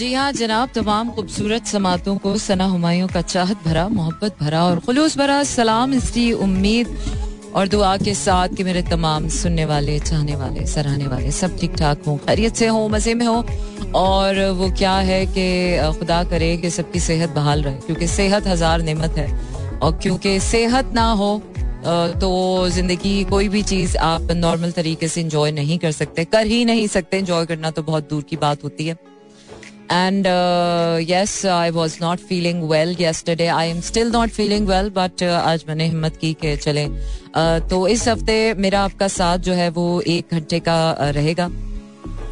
जी हाँ जनाब, तमाम खूबसूरत समातों को सना हमायों का चाहत भरा, मोहब्बत भरा और खुलूस भरा सलाम इसकी उम्मीद और दुआ के साथ कि मेरे तमाम सुनने वाले, चाहने वाले, सराहने वाले सब ठीक ठाक हों, खैरियत से हों, मज़े में हों और वो क्या है कि खुदा करे कि सबकी सेहत बहाल रहे, क्योंकि सेहत हज़ार नेमत है और क्योंकि सेहत ना हो तो ज़िंदगी कोई भी चीज़ आप नॉर्मल तरीके से इंजॉय नहीं कर सकते, कर ही नहीं सकते इंजॉय करना तो बहुत दूर की बात होती है। And yes I was not feeling well yesterday I am still not feeling well but आज मैंने हिम्मत की कि चले। uh, तो इस हफ़्ते मेरा आपका साथ जो है वो एक घंटे का uh, रहेगा।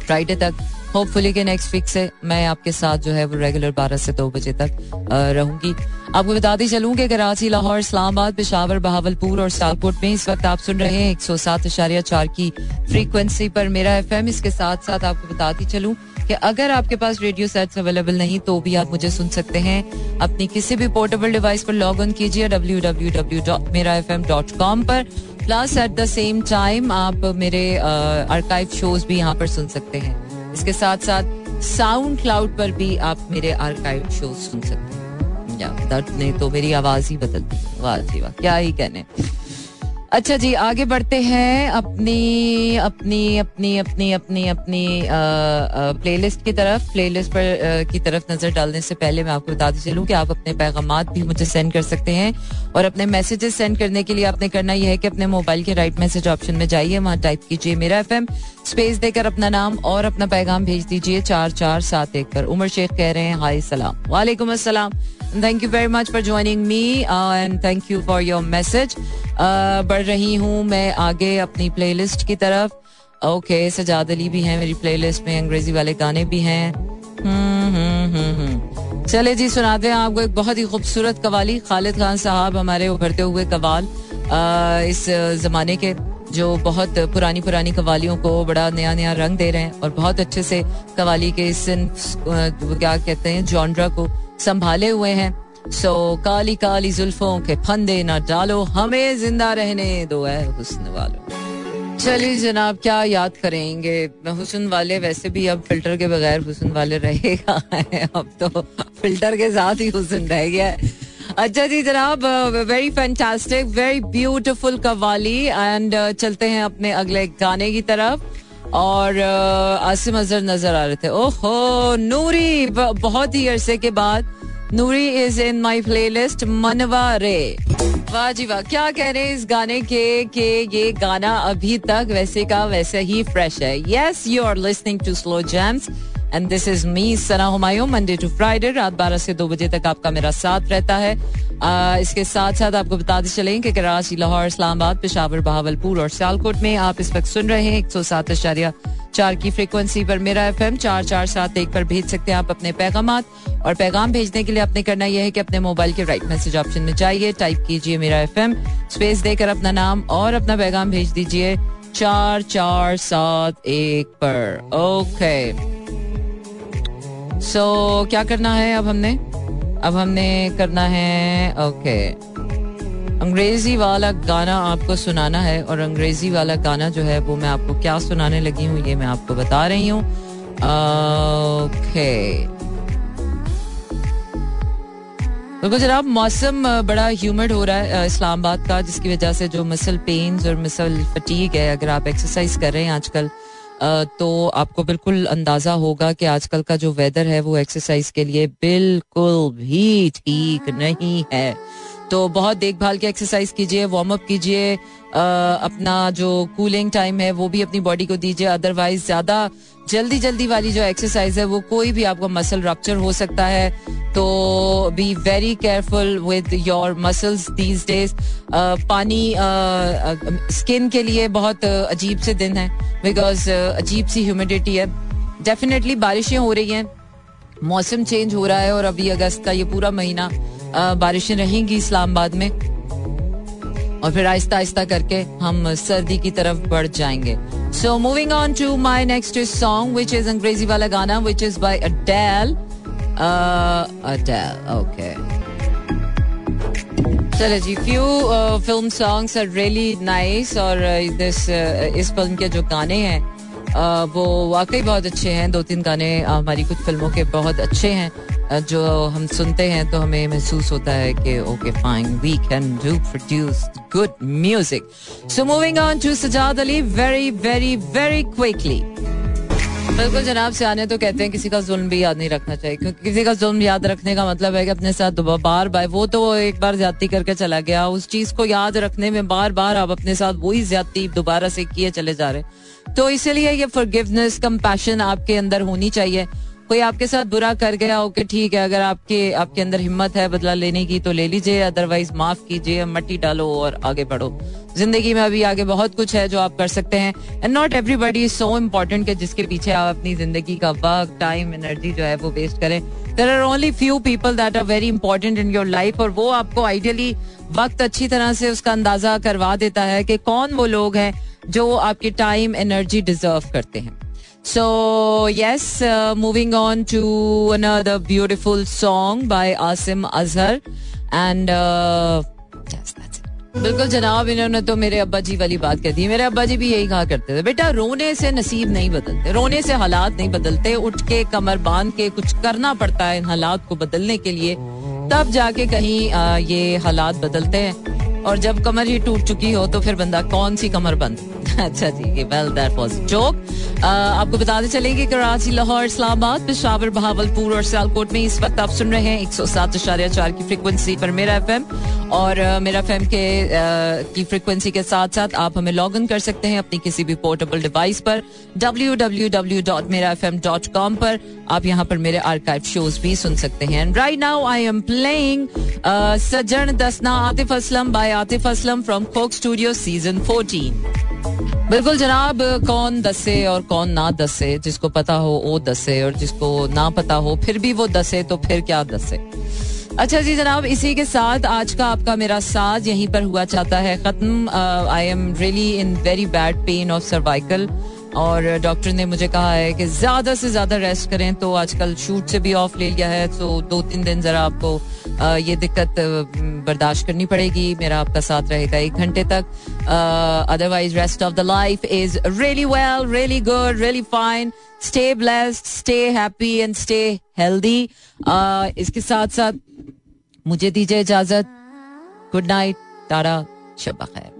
फ्राइडे तक। होपफुली के नेक्स्ट वीक से मैं आपके साथ जो है वो रेगुलर बारह से दो बजे तक रहूँगी। आपको बताते चलूँ कि कराची, लाहौर, इस्लामाबाद, पिशावर, बहावलपुर और सालकोट में इस वक्त आप सुन रहे हैं एक सौ सात इशारिया चार की फ्रीक्वेंसी पर मेरा एफ़ एम इसके साथ साथ आपको बताती चलूँ कि अगर आपके पास रेडियो सेट्स अवेलेबल नहीं तो भी आप मुझे सुन सकते हैं। अपनी किसी भी पोर्टेबल डिवाइस पर लॉग इन कीजिए W W W dot Mera FM dot dot com पर। Plus at the same time आप मेरे आर्काइव शोज़ भी यहाँ पर सुन सकते हैं। इसके साथ साथ साउंड क्लाउड पर भी आप मेरे आर्काइव शो सुन सकते हैं। दर्द ने तो मेरी आवाज़ ही बदल दी। वाह वाह, क्या ही कहने। अच्छा जी, आगे बढ़ते हैं अपनी अपनी अपनी अपनी अपनी अपनी प्लेलिस्ट की तरफ़। प्लेलिस्ट पर की तरफ़ नज़र डालने से पहले मैं आपको बताती चलूँ कि आप अपने पैगाम भी मुझे सेंड कर सकते हैं और अपने मैसेजेस सेंड करने के लिए आपने करना यह है कि अपने मोबाइल के राइट मैसेज ऑप्शन में जाइए, वहाँ टाइप कीजिए मेरा एफएम स्पेस देकर अपना नाम और अपना पैगाम भेज दीजिए चार चार सात एक पर। उमर शेख कह रहे हैं हाई सलाम। वालेकुम Aslam thank you very much for joining me and thank you for your message बढ़ रही हूँ मैं आगे अपनी प्लेलिस्ट की तरफ़। ओके सजाद अली भी हैं मेरी प्लेलिस्ट में अंग्रेज़ी वाले गाने भी हैं। हम्म, हम्म, हम्म, चले जी सुनाते हैं आपको एक बहुत ही खूबसूरत कवाली खालिद खान साहब हमारे उभरते हुए कवाल। इस जमाने के जो बहुत पुरानी पुरानी कवालियों को बड़ा नया नया रंग दे रहे हैं और बहुत अच्छे से कवाली के इस क्या कहते हैं जॉनरा को संभाले हुए हैं। सो काली काली जुल्फों के फंदे ना डालो, हमें ज़िंदा रहने दो है हुस्न वालों। चलिए जनाब, क्या याद करेंगे? हुसन वाले वैसे भी अब फ़िल्टर के बगैर हुसन वाले रहेगा। अब तो फ़िल्टर के साथ ही हुसन रह गया है। अच्छा जी जनाब very fantastic very beautiful qawwali and चलते हैं अपने अगले गाने की तरफ़। और आसिम अजहर नज़र आ रहे थे। ओहो, नूरी बहुत ही अरसे के बाद Noori is in my play list मनवा रे वाह जी वाह क्या कह रहे हैं इस गाने के कि ये गाना अभी तक वैसे का वैसे ही फ्रेश है yes you are listening to slow jams and this is me Sana Humayun Monday to Friday रात बारह से दो बजे तक आपका मेरा साथ रहता है। आ, इसके साथ साथ आपको बताते चलें कि कराची लाहौर इस्लामाबाद पिशावर बहावलपुर और सियालकोट में आप इस वक्त सुन रहे हैं एक सौ सात आशार्य चार की फ्रिक्वेंसी पर मेरा एफ़ एम चार चार सात एक पर भेज सकते हैं आप अपने पैगाम और पैगाम भेजने के लिए आपने करना यह है कि अपने मोबाइल के राइट मैसेज ऑप्शन में जाइए टाइप कीजिए मेरा एफ़ एम स्पेस देकर अपना नाम और अपना पैगाम भेज दीजिए चार चार सात एक पर। ओके सो so, क्या करना है अब हमने? अब हमने करना है ओके okay. अंग्रेज़ी वाला गाना आपको सुनाना है और अंग्रेज़ी वाला गाना जो है वो मैं आपको क्या सुनाने लगी हूँ ये मैं आपको बता रही हूँ। ओके तो जनाब मौसम बड़ा ह्यूमिड हो रहा है इस्लामाबाद का जिसकी वजह से जो मसल पेन्स और मसल फटीक है अगर आप एक्सरसाइज कर रहे हैं आजकल तो आपको बिल्कुल अंदाज़ा होगा कि आजकल का जो वेदर है वो एक्सरसाइज के लिए बिल्कुल भी ठीक नहीं है। तो बहुत देखभाल के एक्सरसाइज कीजिए वार्म अप कीजिए अपना जो कूलिंग टाइम है, वो भी अपनी बॉडी को दीजिए। अदरवाइज़ ज़्यादा जल्दी जल्दी वाली जो एक्सरसाइज है, वो कोई भी आपका मसल रप्चर हो सकता है। तो be very careful with your muscles these days पानी स्किन के लिए बहुत अजीब से दिन है बिकॉज़ अजीब सी ह्यूमिडिटी है। डेफिनेटली बारिशें हो रही हैं, मौसम चेंज हो रहा है, और अभी अगस्त का ये पूरा महीना। बारिशें रहेंगी इस्लामाबाद में। और फिर आहिस्ता आहिस्ता करके हम सर्दी की तरफ़ बढ़ जाएँगे। So moving on to my next song which is अंग्रेज़ी वाला गाना which is by Adele Adele okay चलो जी few film songs are really nice और दिस इस फ़िल्म के जो गाने हैं वो वाकई बहुत अच्छे हैं। दो तीन गाने हमारी कुछ फ़िल्मों के बहुत अच्छे हैं। जो हम सुनते हैं तो हमें महसूस होता है कि okay fine we can do produce good music so moving on to Sajjad Ali very very very quickly बिल्कुल जनाब से आने तो कहते हैं किसी का जुल्म भी याद नहीं रखना चाहिए, क्योंकि किसी का जुल्म याद रखने का मतलब है कि अपने साथ बार बार वो तो एक बार ज़्यादा करके चला गया, उस चीज़ को याद रखने में बार बार आप अपने साथ वही ज़्यादा दोबारा से किए चले जा रहे तो इसलिए ये फॉरगिवनेस कंपैशन आपके अंदर होनी चाहिए। कोई आपके साथ बुरा कर गया ओके ठीक है, अगर आपके आपके अंदर हिम्मत है बदला लेने की तो ले लीजिए अदरवाइज़ माफ़ कीजिए मट्टी डालो और आगे बढ़ो। ज़िंदगी में अभी आगे बहुत कुछ है जो आप कर सकते हैं। And not everybody is so important कि जिसके पीछे आप अपनी ज़िंदगी का वक्त टाइम एनर्जी जो है वो वेस्ट करें। There are only few people that are very important in your life और वो आपको आइडियली वक्त अच्छी तरह से उसका अंदाज़ा करवा देता है कि कौन वो लोग हैं जो आपकी टाइम एनर्जी डिजर्व करते हैं। So, yes, uh, moving on to another beautiful song by Asim Azhar. And uh, yes, that's it. बिल्कुल जनाब इन्होंने तो मेरे अब्बा जी वाली बात कर दी मेरे अब्बा जी भी यही कहा करते थे बेटा रोने से नसीब नहीं बदलते रोने से हालात नहीं बदलते उठ के कमर बाँध के कुछ करना पड़ता है इन हालात को बदलने के लिए तब जाके कहीं आ, ये हालात बदलते हैं और जब कमर ही टूट चुकी हो तो फिर बंदा कौन सी कमर बंद अच्छा जी वेल दैट वाज जोक आपको बताते चलेंगे कराची, लाहौर, इस्लामाबाद, पिशावर, बहावलपुर और सियालकोट में इस वक्त आप सुन रहे हैं एक सौ सात इशारिया चार की फ्रिक्वेंसी पर मेरा एफएम और मेरा एफएम के की फ्रिक्वेंसी के साथ साथ आप हमें लॉग इन कर सकते हैं अपनी किसी भी पोर्टेबल डिवाइस पर W W W dot Mera FM dot dot com पर. आप यहाँ पर मेरे आर्काइव शोज़ भी सुन सकते हैं. And right now I am playing सज्जन दसना Atif Aslam by Atif Aslam from Coke Studio season fourteen बिल्कुल जनाब, कौन दसे और कौन ना दसे, जिसको पता हो वो दसे और जिसको ना पता हो फिर भी वो दसे तो फिर क्या दसे? अच्छा जी जनाब, इसी के साथ आज का आपका मेरा साज यहीं पर हुआ चाहता है खत्म। I am really in very bad pain of cervical और डॉक्टर ने मुझे कहा है कि ज़्यादा से ज़्यादा रेस्ट करें। तो आजकल शूट से भी ऑफ़ ले लिया है तो दो तीन दिन जरा आपको ये दिक्कत बर्दाश्त करनी पड़ेगी। मेरा आपका साथ रहेगा एक घंटे तक। Otherwise rest of the life is really well really good really fine stay blessed stay happy and stay healthy इसके साथ साथ मुझे दीजिए इजाज़त। गुड नाइट तारा शब खैर